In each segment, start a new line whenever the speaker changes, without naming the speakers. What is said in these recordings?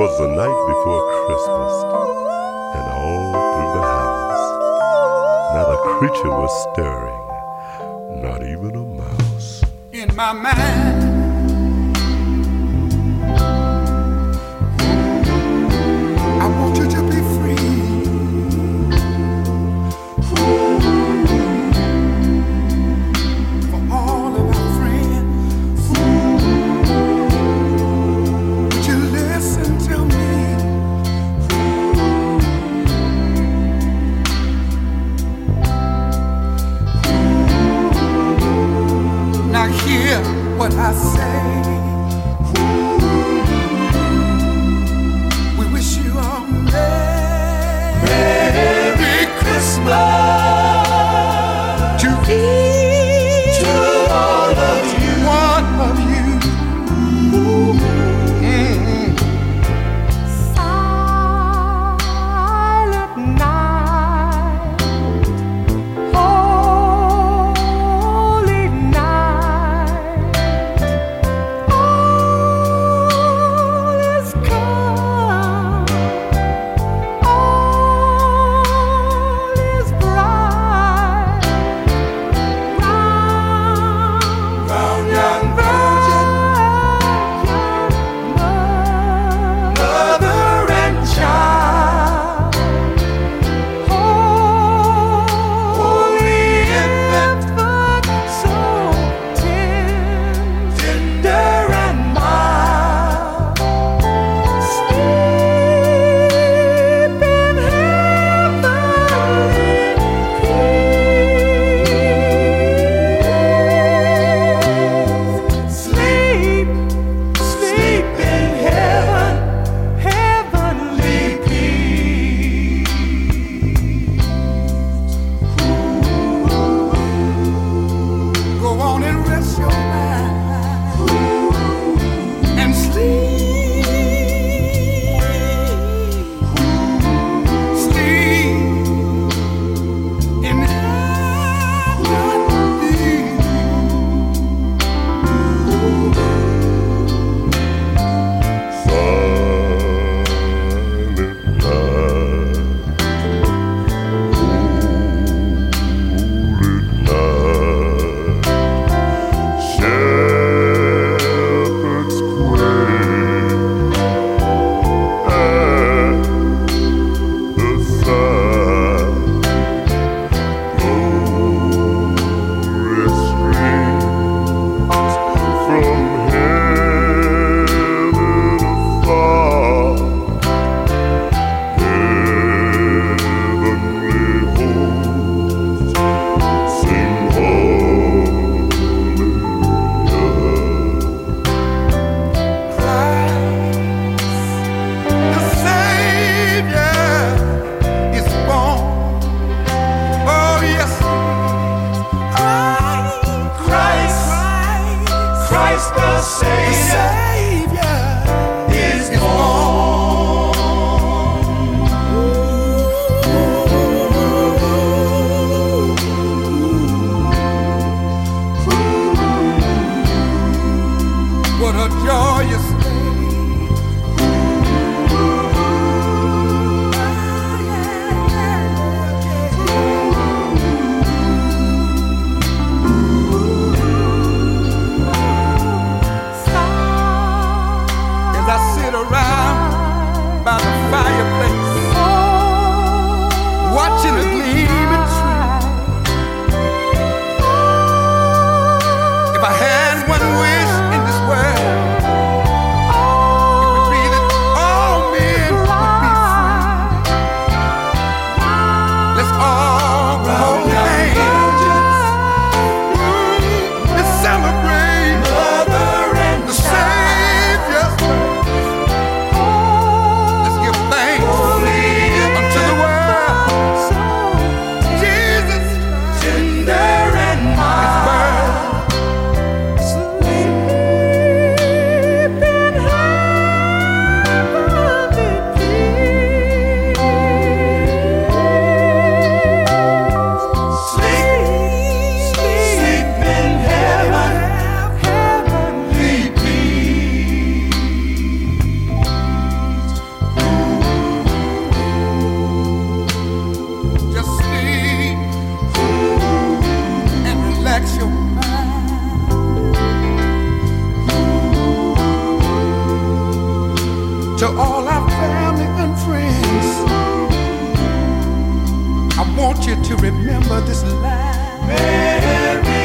'Twas the night before Christmas, and all through the house not a creature was stirring, not even a mouse.
In my mind. I said. Christ the Savior. to all
our family and friends. I want you to
remember this line. Mary.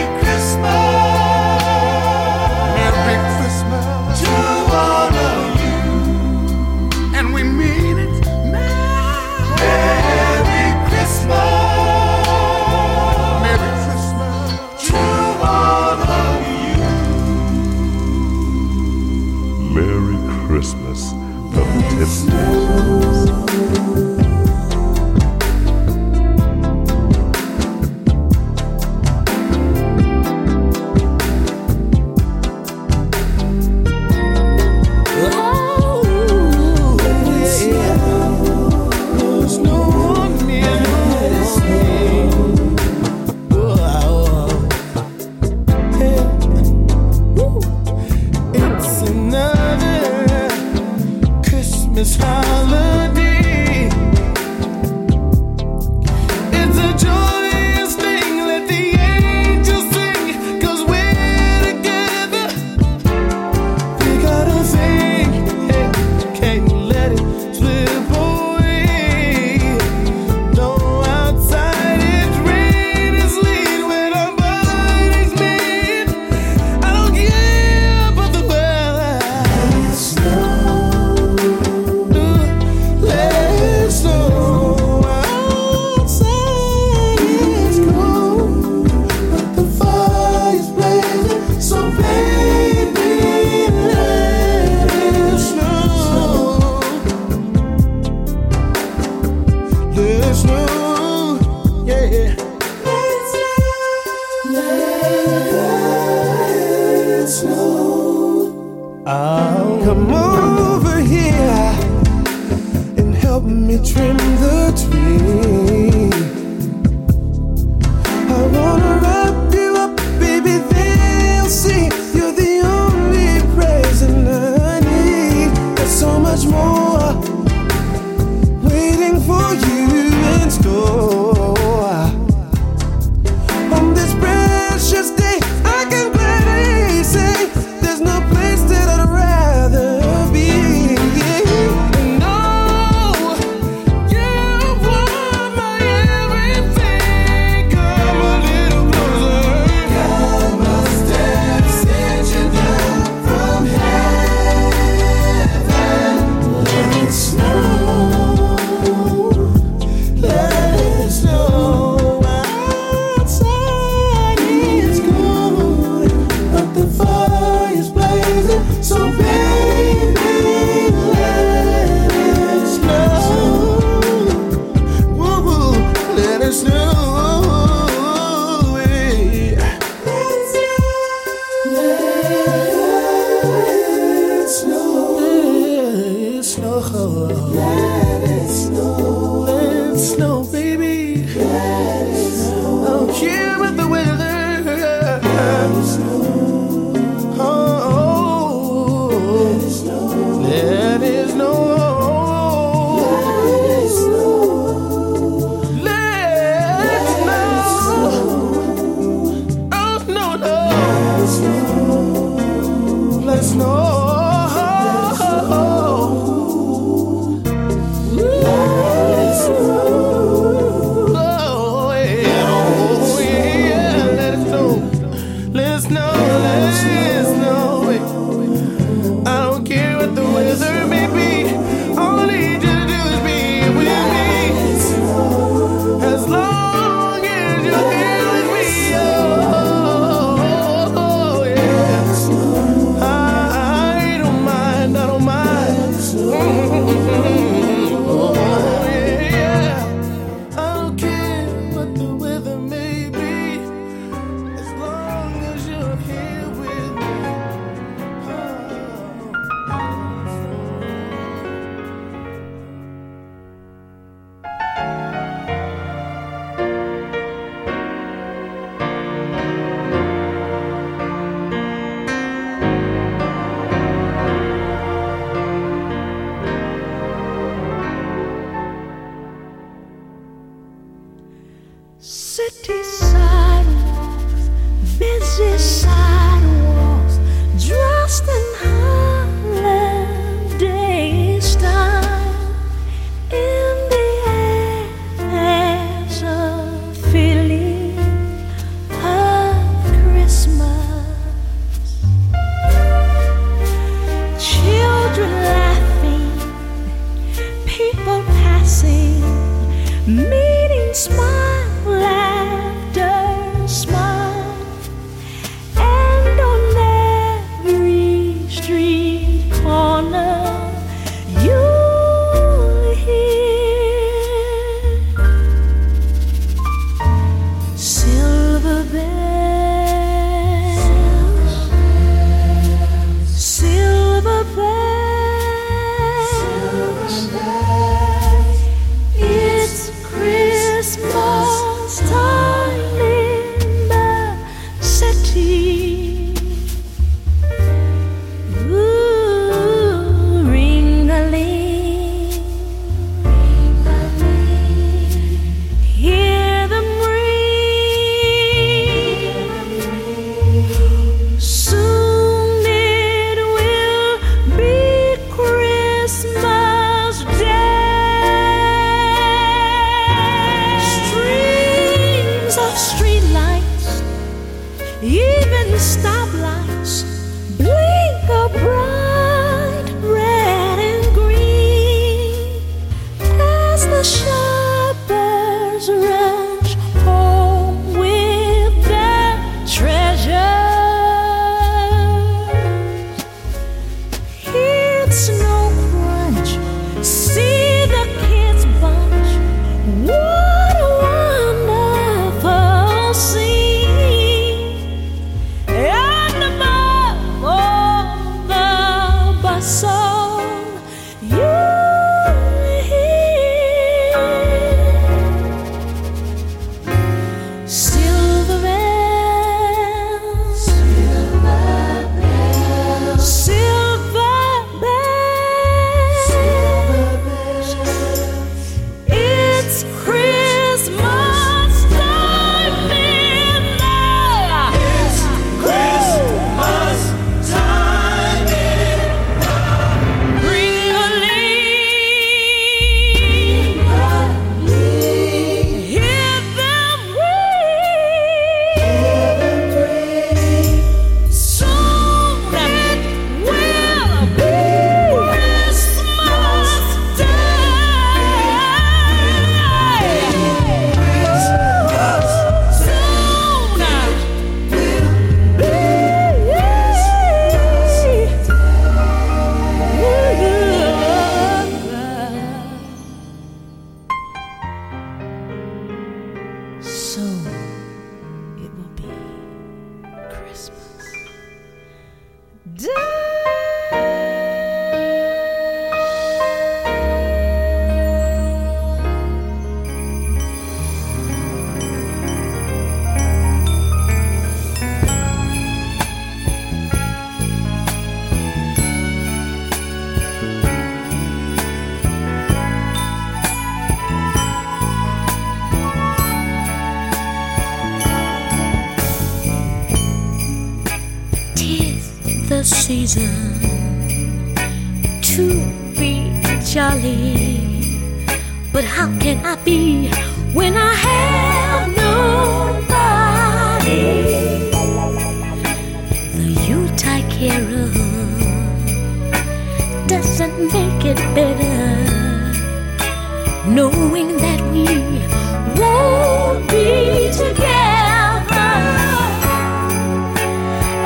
Corner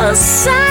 a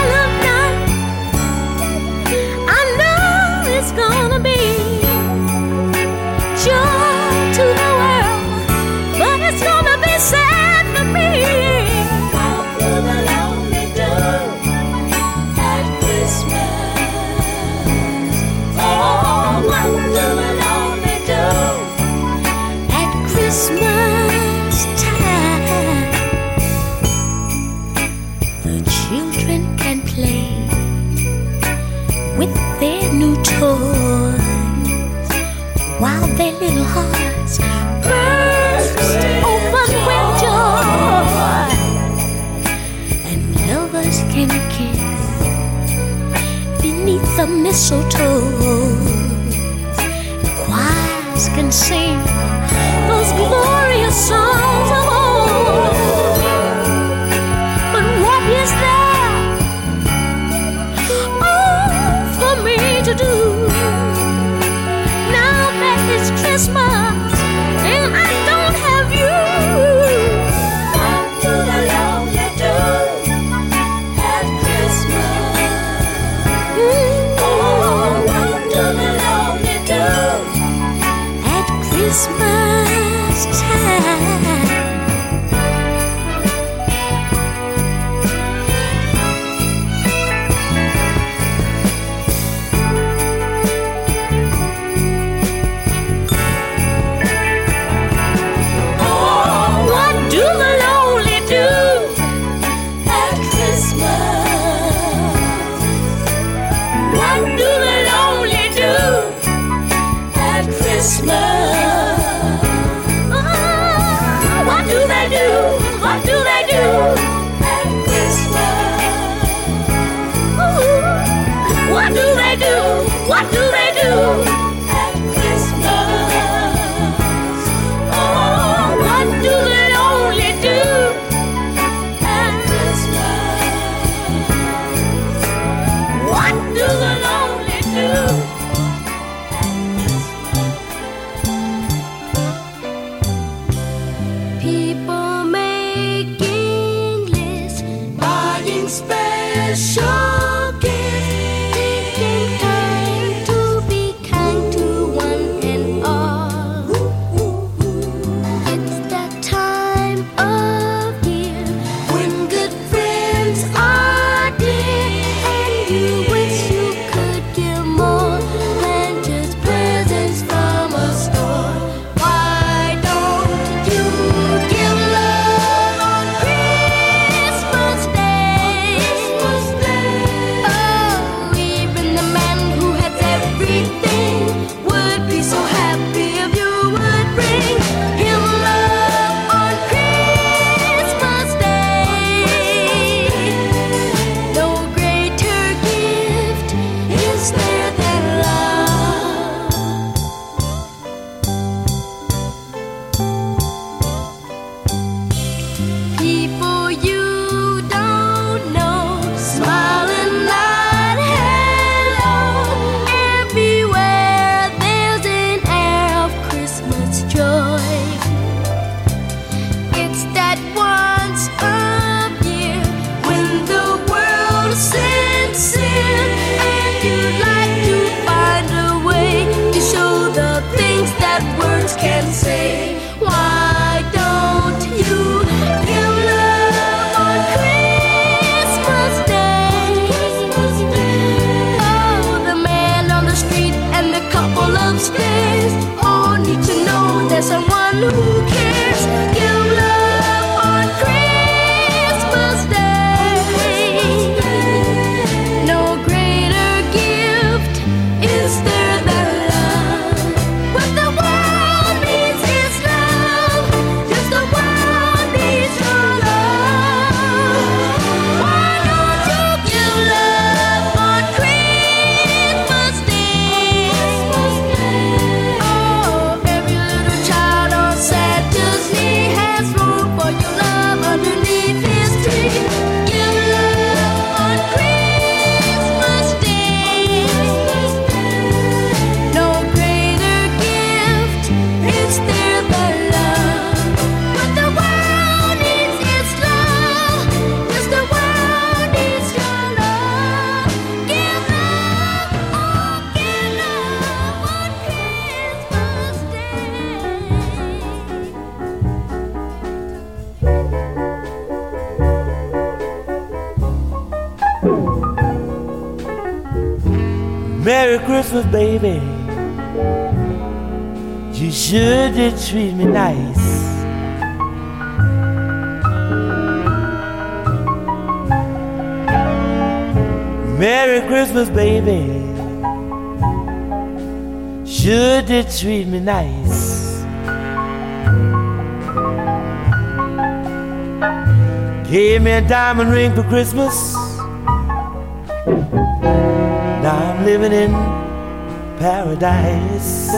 Merry Christmas, baby. Sure did treat me nice. Gave me a diamond ring for Christmas. Now I'm living in paradise.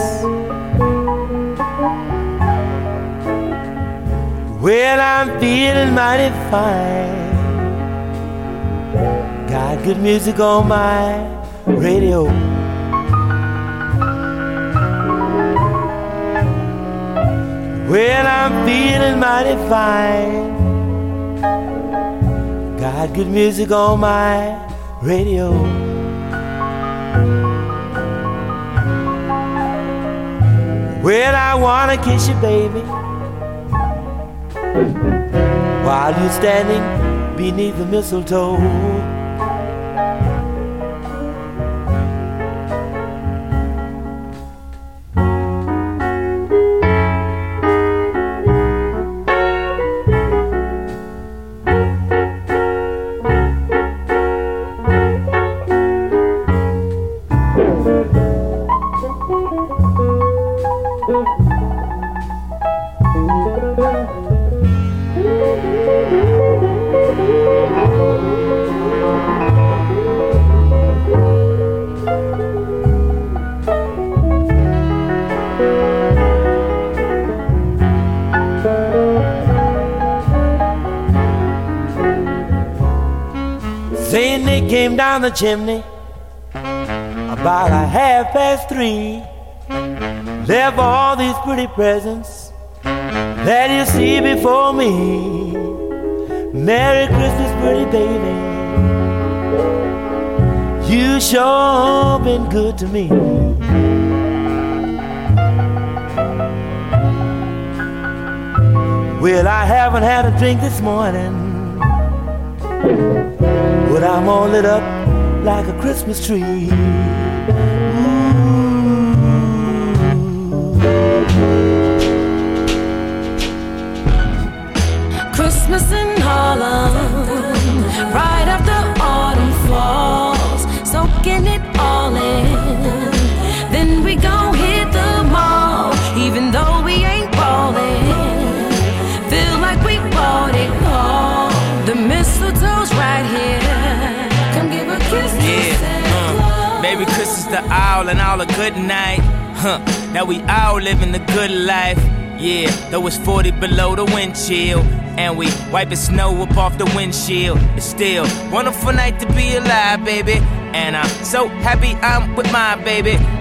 Well, I'm feeling mighty fine. Got good music on my radio. When I'm feeling mighty fine, got good music on my radio. When I wanna kiss you, baby, while you're standing beneath the mistletoe. Saying they came down the chimney about a half past three. Left all these pretty presents that you see before me. Merry Christmas, pretty baby. You sure been good to me. Well, I haven't had a drink this morning, but I'm all lit up like a Christmas tree.
To
all and all a good night. Huh, now we all living the good life. Yeah, though it's 40 below the wind chill. And we wiping snow up off the windshield. It's still wonderful night to be alive, baby. And I'm so happy I'm with my baby.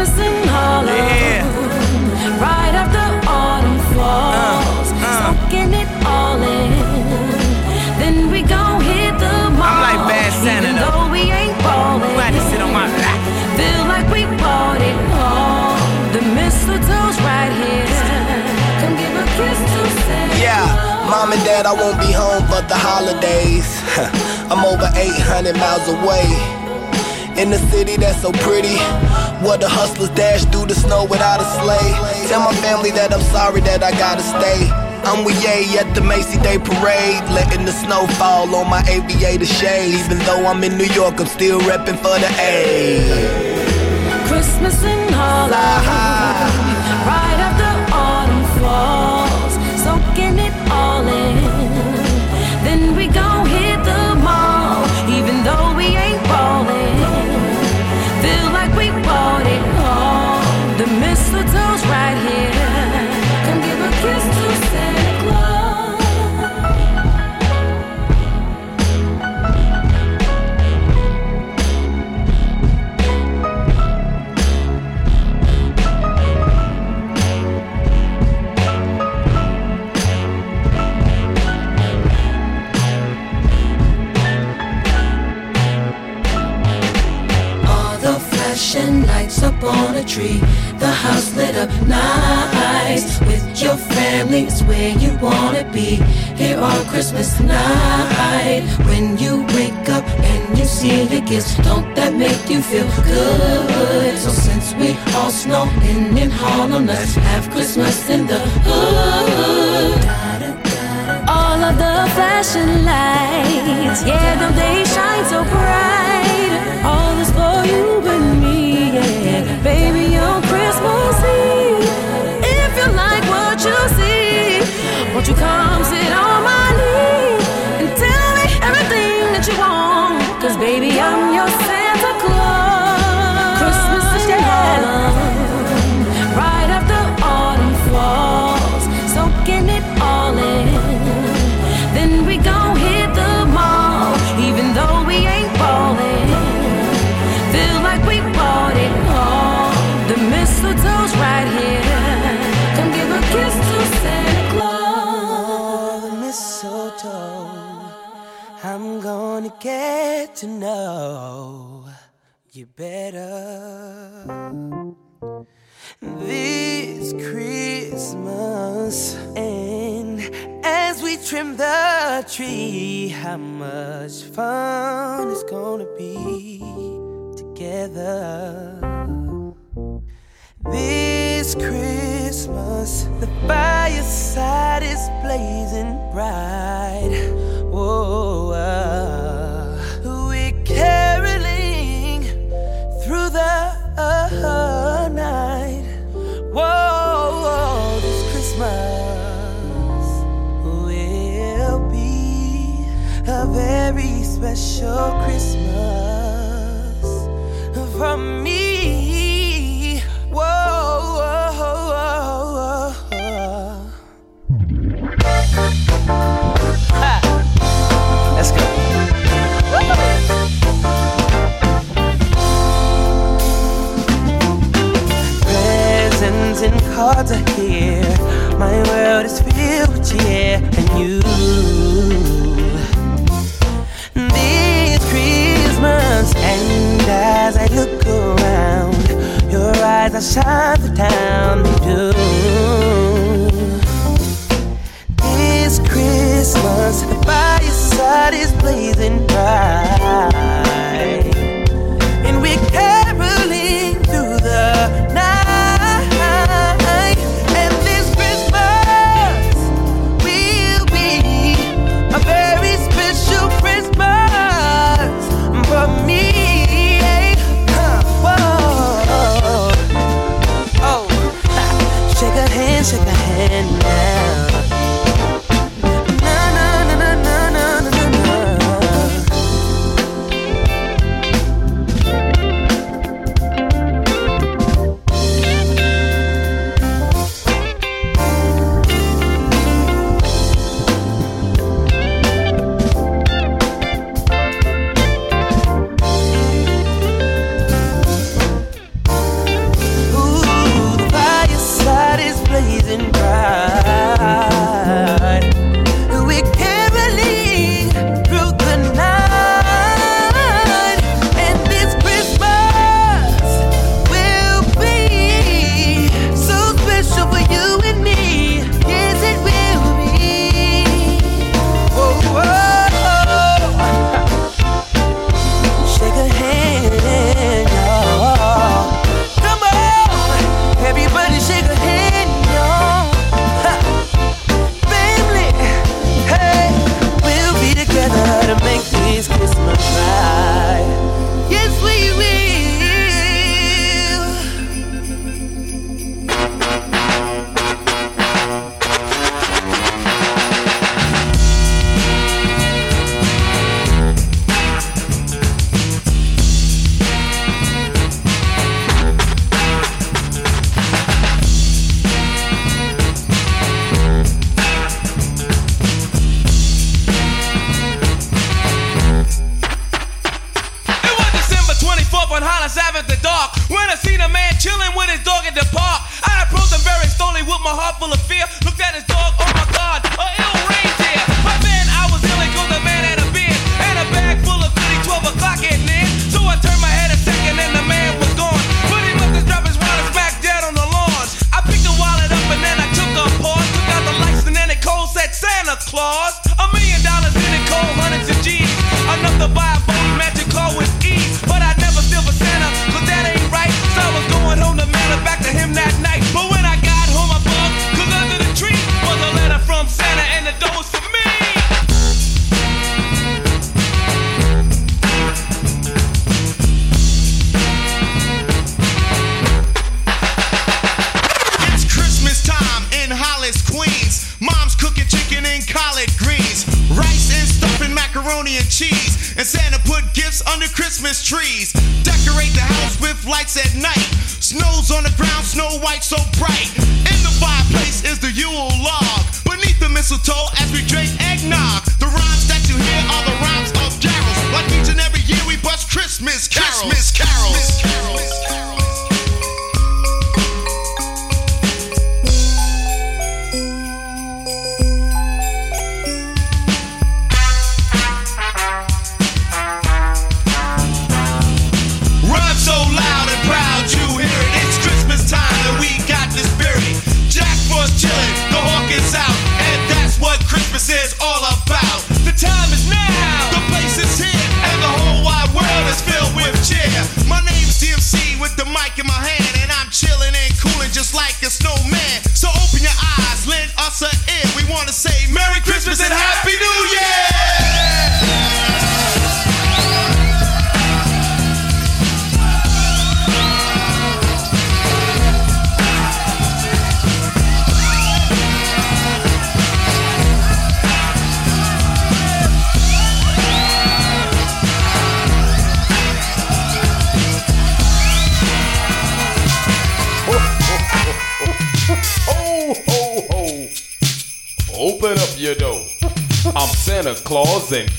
Christmas in Harlem.
Yeah.
Right after autumn falls,
Uh, uh.
soaking it all in. Then we gon' hit the mall.
I'm like Bad Santa,
even
though.
though we ain't ballin'.
Glad to sit on my lap.
Feel like we bought it all. The mistletoe's right here. Come give a kiss to Santa.
Yeah, mom and dad, I won't be home for the holidays. I'm over 800 miles away. In the city that's so pretty, where the hustlers dash through the snow without a sleigh. Tell my family that I'm sorry that I gotta stay. I'm with Ye at the Macy Day Parade, letting the snow fall on my aviator shades. Even though I'm in New York, I'm still repping for the A.
Christmas in Harlem.
Ah, lights up on a tree. The house lit up nice. With your family, it's where you wanna be. Here on Christmas night. When you wake up and you see the gifts, don't that make you feel good? So since we all snowing in Harlem, let's have Christmas in the hood.
All of the flashing lights, yeah, them they shine so bright.
better this Christmas. And as we trim the tree, how much fun it's gonna be together. This Christmas, the fireside is blazing bright. Whoa, uh, we carry a night. Whoa, this Christmas will be a very special Christmas for me. Hard to hear, My world is filled with cheer and you. This Christmas, and as I look around, your eyes are shine the town they. This Christmas, the fireside is blazing bright.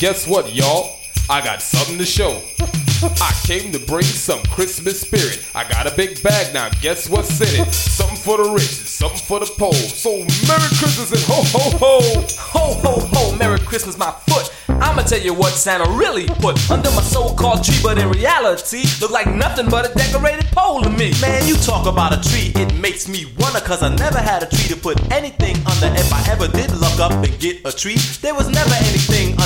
Guess what, y'all? I got something to show. I came to bring some Christmas spirit. I got a big bag now, guess what's in it? Something for the rich, something for the poor. So Merry Christmas and ho ho ho!
Ho ho ho, Merry Christmas, my foot. I'ma tell you what Santa really put under my so-called tree, but in reality, look like nothing but a decorated pole to me.
Man, you talk about a tree, it makes me wonder, cause I never had a tree to put anything under. If I ever did look up and get a tree, there was never anything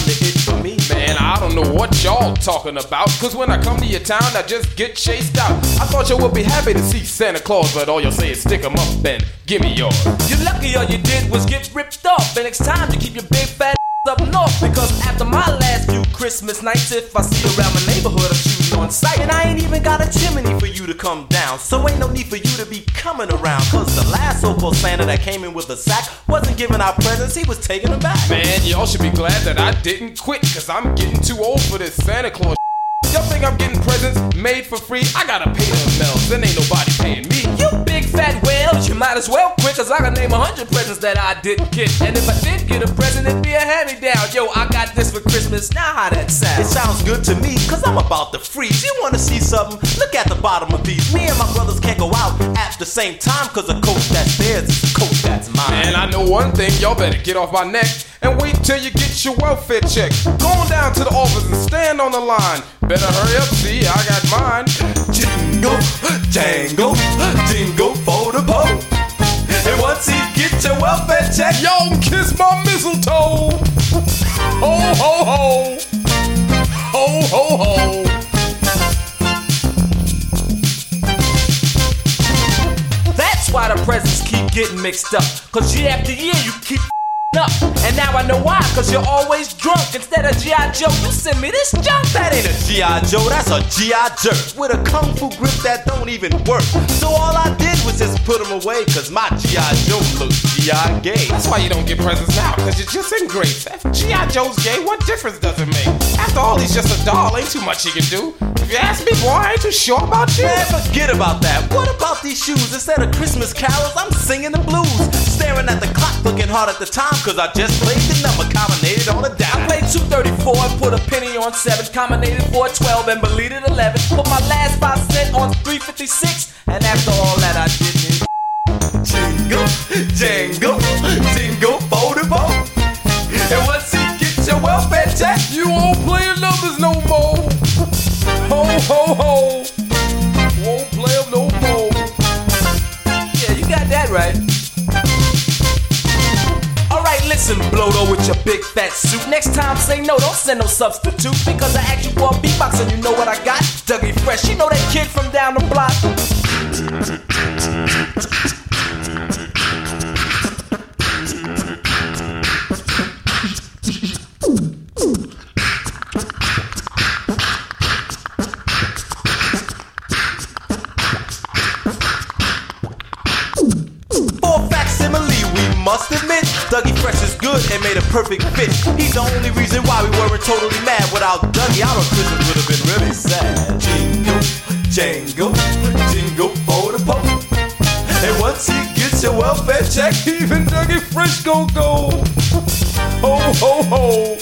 don't know what y'all talking about, cause when I come to your town, I just get chased out. I thought you would be happy to see Santa Claus, but all you'll say is stick 'em up and give me yours.
You're lucky all you did was get ripped off, and next time you keep your big fat up north because after my last few Christmas nights, if I see around my neighborhood, I'm shooting on sight.
And I ain't even got a chimney for you to come down. So ain't no need for you to be coming around. Cause the last so-called Santa that came in with a sack wasn't giving out presents, he was taking them back.
Man, y'all should be glad that I didn't quit, cause I'm getting too old for this Santa Claus. Y'all think I'm getting presents made for free? I gotta pay them bells, then ain't nobody paying me.
You big fat whale, you might as well quit, cause I can name a hundred presents that I didn't get. And if I did get a present, it'd be a hand me down. Yo, I got this for Christmas, now how that sound?
It sounds good to me, cause I'm about to freeze. You wanna see something? Look at the bottom of these. Me and my brothers can't go out at the same time, cause a coat that's theirs is a coat that's mine.
And I know one thing, y'all better get off my neck and wait till you get your welfare check. Go on down to the office and stand on the line. Better hurry up, see, I got mine.
Jingle, jangle, jingle for the pole. And once you get your welfare check,
yo, kiss my mistletoe. Ho, ho, ho. Ho, ho, ho.
That's why the presents keep getting mixed up. Cause year after year you keep up. And now I know why, cause you're always drunk. Instead of G.I. Joe, you send me this junk.
That ain't a G.I. Joe, that's a G.I. jerk. With a kung fu grip that don't even work. So all I did was just put them away, cause my G.I. Joe looks G.I. gay.
That's why you don't get presents now, cause you're just in grace. If G.I. Joe's gay, what difference does it make? After all, he's just a doll, ain't too much he can do. You ask me, boy, I ain't too sure about you.
Man, forget about that. What about these shoes? Instead of Christmas carols, I'm singing the blues. Staring at the clock, looking hard at the time, cause I just played the number combinated on a dime.
I played 234 and put a penny on 7, combinated 412 and beleted 11. Put my last 5 cent on 356, and after all that I did is
jingle, jingle for the pole. And once you get your welfare check,
you won't play numbers no more. Ho, ho, ho. Won't play them no more.
Yeah, you got that right. Alright, listen, Blodo with your big fat suit. Next time, say no, don't send no substitute. Because I asked you for a beatbox and you know what I got? Dougie Fresh, you know that kid from down the block?
Good and made a perfect fit. He's the only reason why we weren't totally mad. Without Dougie, our Christmas would have been really sad. Jingle, jangle, jingle for the pole. And once he gets your welfare check,
even Dougie Fresh gon' go. Ho, ho, ho.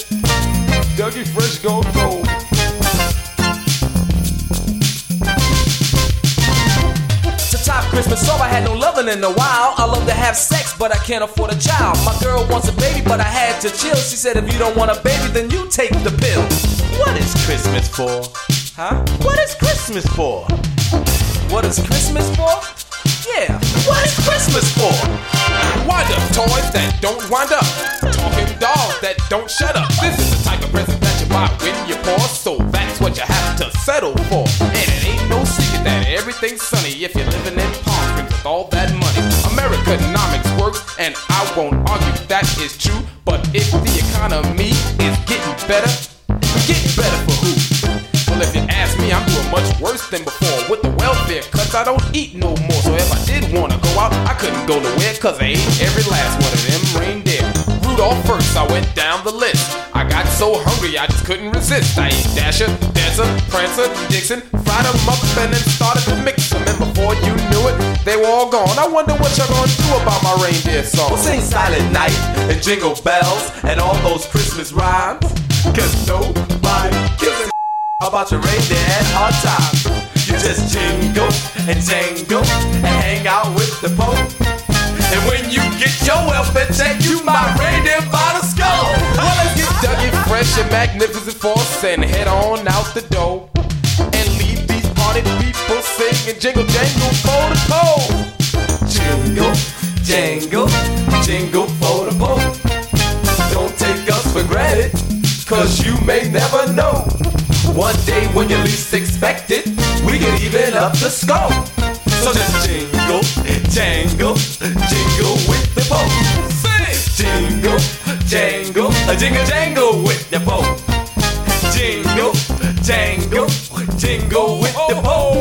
Dougie Fresh gon' go.
Top I had no loving in a while. I love to have sex, but I can't afford a child. My girl wants a baby, but I had to chill. She said, if you don't want a baby, then you take the pill.
What is Christmas for?
Huh?
What is Christmas for?
What is Christmas for? Yeah.
What is Christmas for?
Wind up toys that don't wind up. Talking dolls that don't shut up. This is the type of present that you buy when you're poor, so that's what you have to settle for. And it ain't no secret that everything's sunny if you're living in with all that money. Americanomics works, and I won't argue that is true. But if the economy is getting better, getting better for who? Well, if you ask me, I'm doing much worse than before. With the welfare cuts, I don't eat no more. So if I did wanna go out, I couldn't go nowhere, cause I ate every last one of them reindeer. Rudolph first, I went down the list. So hungry, I just couldn't resist. I ate Dasher, Dancer, Prancer, Vixen, fried them up and then started to mix them. And before you knew it, they were all gone. I wonder what y'all gonna do about my reindeer song.
Well, sing Silent Night and Jingle Bells and all those Christmas rhymes. Cause nobody gives a about your reindeer at hard times. You just jingle and jangle and hang out with the Pope. And when you get your welfare check, you my reindeer by the skull.
Well, let's get Dougie fresh and magnificent force and head on out the door. And leave these party people singing jingle jangle for the pole.
Jingle, jangle, jingle for the Pope. Don't take us for granted, cause you may never know. One day when you least expect it, we can even up the score. So just jingle, jangle, jingle with the Pope. Sing! Jingle, jangle, a jingle jangle with the pole. Jingle, jangle, jingle with the Pope.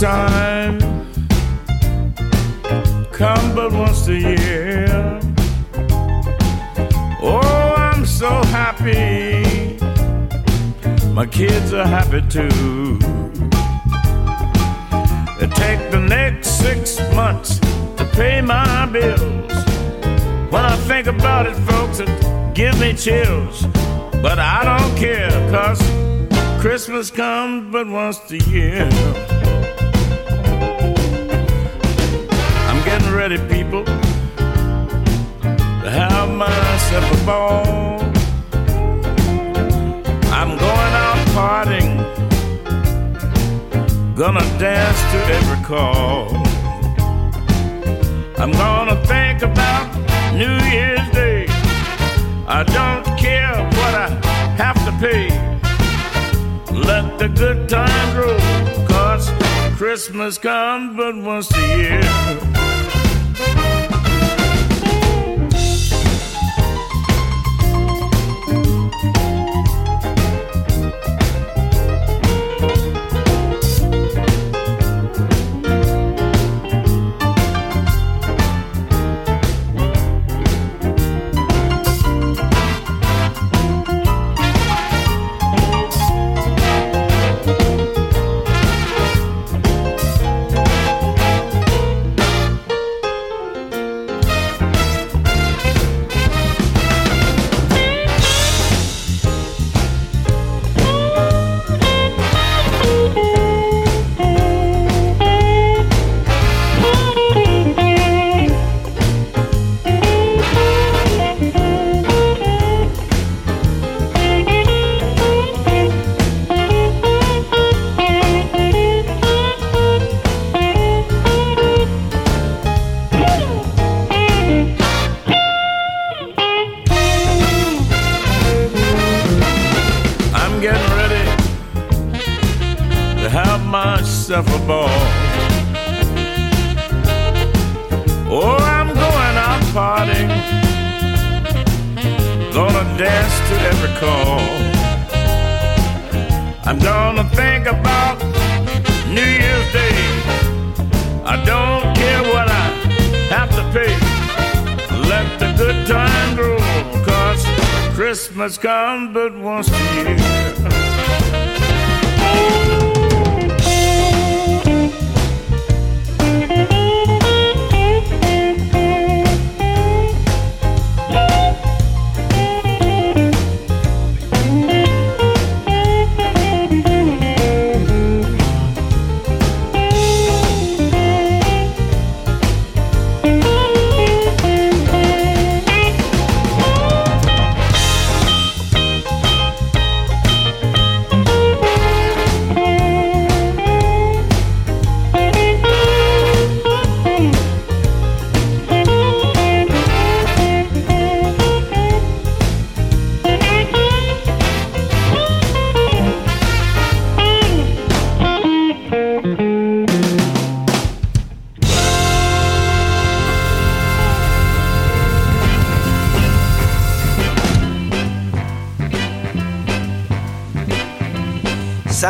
Time come but once a year. Oh, I'm so happy. My kids are happy too. It take the next six months to pay my bills. When I think about it, folks, it gives me chills. But I don't care, cause Christmas comes but once a year. Ready, people, to have myself a ball. I'm going out partying, gonna dance to every call. I'm gonna think about New Year's Day. I don't care what I have to pay. Let the good times roll, cause Christmas comes but once a year.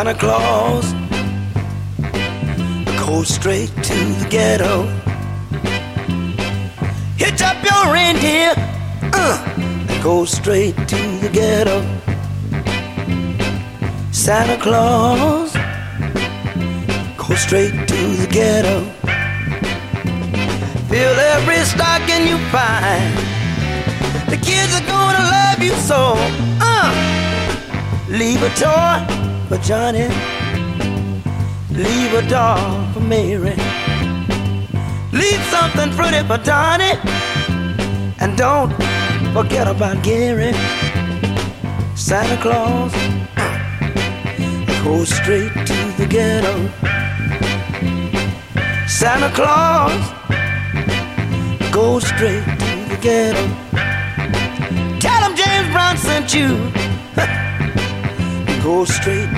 Santa Claus goes straight to the ghetto. Hitch up your reindeer, uh, and go straight to the ghetto. Santa Claus go straight to the ghetto. Fill every stocking you find. The kids are gonna love you so. Uh, leave a toy for Johnny. Leave a doll for Mary. Leave something pretty for Donnie. And don't forget about Gary. Santa Claus go straight to the ghetto. Santa Claus go straight to the ghetto. Tell him James Brown sent you. go straight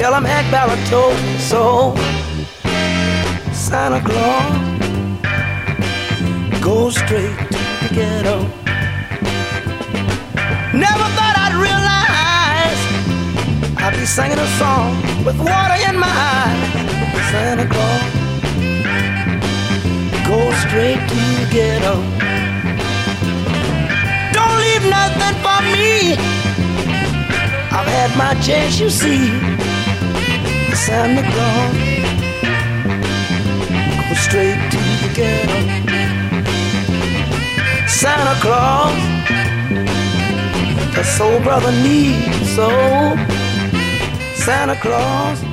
tell Hank Barrett told so. Santa Claus, go straight to the ghetto. Never thought I'd realize I'd be singing a song with water in my eyes. Santa Claus, go straight to the ghetto. Don't leave nothing for me. I've had my chance, you see. Santa Claus, go straight to the ghetto. Santa Claus, the soul brother needs so. Santa Claus.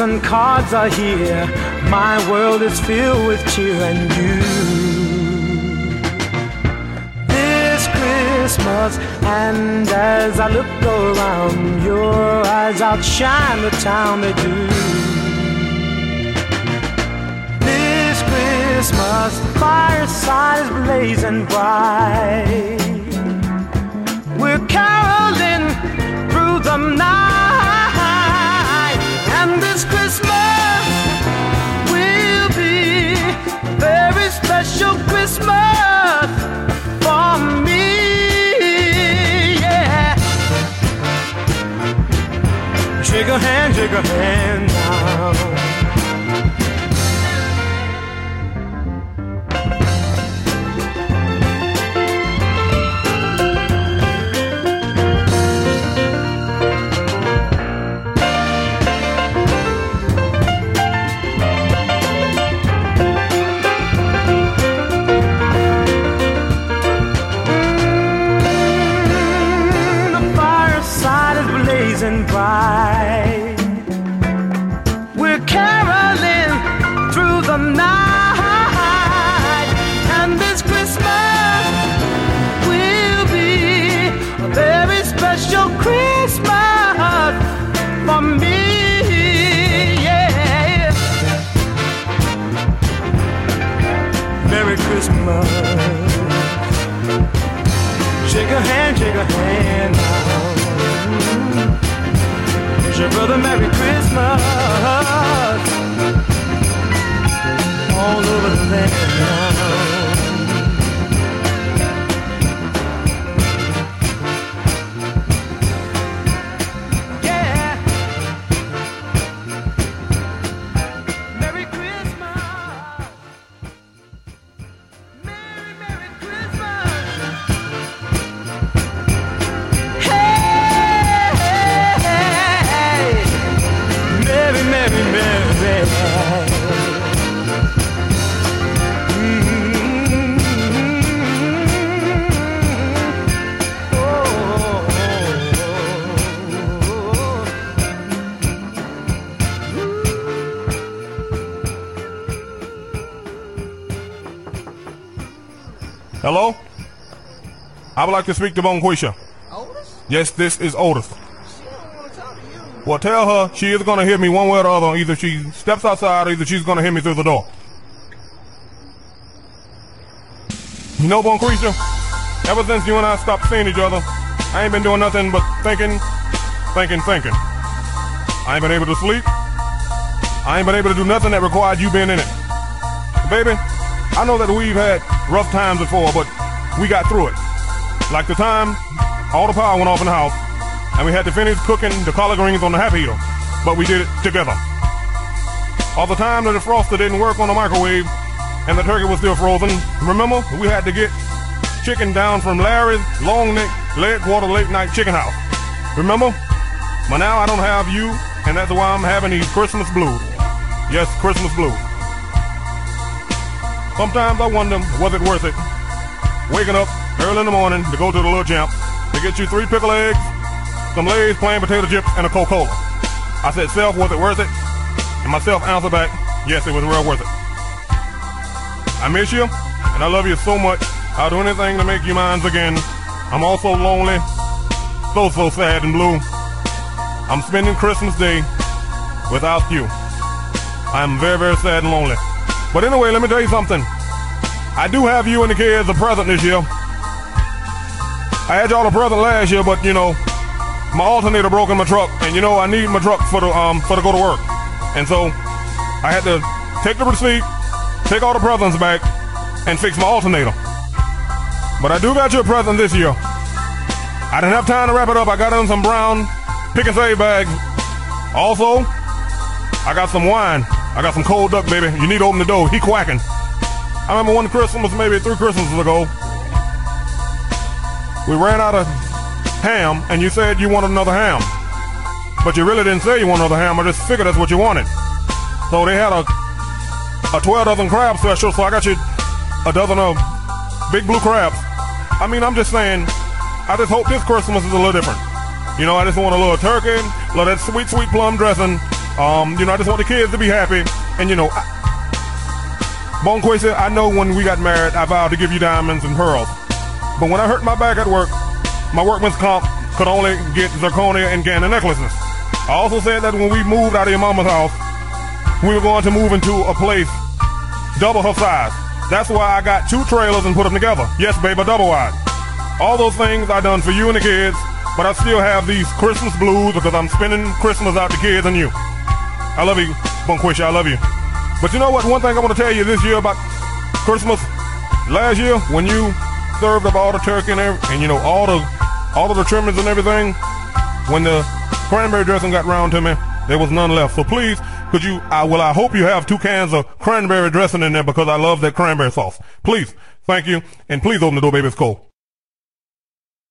And
cards are here. My world is filled with cheer and you. This Christmas. And as I look around, your eyes outshine the town they do. This Christmas, fireside is blazing bright. We're caroling Shake a hand, shake a hand
would like to speak to Bonquisha. Yes, this is Otis. Well, tell her she is going to hear me one way or the other. Either she steps outside or either she's going to hear me through the door. You know, Bonquisha, ever since you and I stopped seeing each other, I ain't been doing nothing but thinking, thinking, thinking. I ain't been able to sleep. I ain't been able to do nothing that required you being in it. Baby, I know that we've had rough times before, but we got through it. Like the time all the power went off in the house, and we had to finish cooking the collard greens on the half heater, but we did it together. All the time that the froster didn't work on the microwave, and the turkey was still frozen, remember we had to get chicken down from Larry's long neck leg quarter late night chicken house. Remember? But now I don't have you, and that's why I'm having these Christmas blues. Yes, Christmas blues. Sometimes I wonder, was it worth it? Waking up early in the morning to go to the little champ to get you three pickle eggs, some Lay's plain potato chips, and a Coca-Cola. I said, self, was it worth it? And myself answered back, yes, it was real worth it. I miss you, and I love you so much. I'll do anything to make you mine again. I'm also lonely, so, so sad and blue. I'm spending Christmas Day without you. I'm very, very sad and lonely. But anyway, let me tell you something. I do have you and the kids a present this year. I had y'all a present last year, but you know, my alternator broke in my truck, and you know I need my truck for the um for to go to work, and so I had to take the receipt, take all the presents back, and fix my alternator. But I do got you a present this year. I didn't have time to wrap it up. I got in some brown pick and save bags. Also, I got some wine. I got some cold duck, baby. You need to open the door. He quacking. I remember one Christmas, maybe three Christmases ago, we ran out of ham, and you said you wanted another ham. But you really didn't say you wanted another ham. I just figured that's what you wanted. So they had a a 12 dozen crab special, so I got you a dozen of big blue crabs. I mean, I'm just saying, I just hope this Christmas is a little different. You know, I just want a little turkey, a little that sweet, sweet plum dressing. Um, you know, I just want the kids to be happy. And you know, I, said, I know when we got married, I vowed to give you diamonds and pearls. But when I hurt my back at work, my workman's comp could only get zirconia and Gannon necklaces. I also said that when we moved out of your mama's house, we were going to move into a place double her size. That's why I got two trailers and put them together. Yes, baby, double wide. All those things I done for you and the kids, but I still have these Christmas blues because I'm spending Christmas out the kids and you. I love you, Bonquisha, I love you. But you know what? One thing I want to tell you this year about Christmas, last year when you served up all the turkey and, every, and you know all the all of the trimmings and everything, when the cranberry dressing got round to me, there was none left. So please, could you? I well, I hope you have two cans of cranberry dressing in there because I love that cranberry sauce. Please, thank you, and please open the door, baby. It's cold.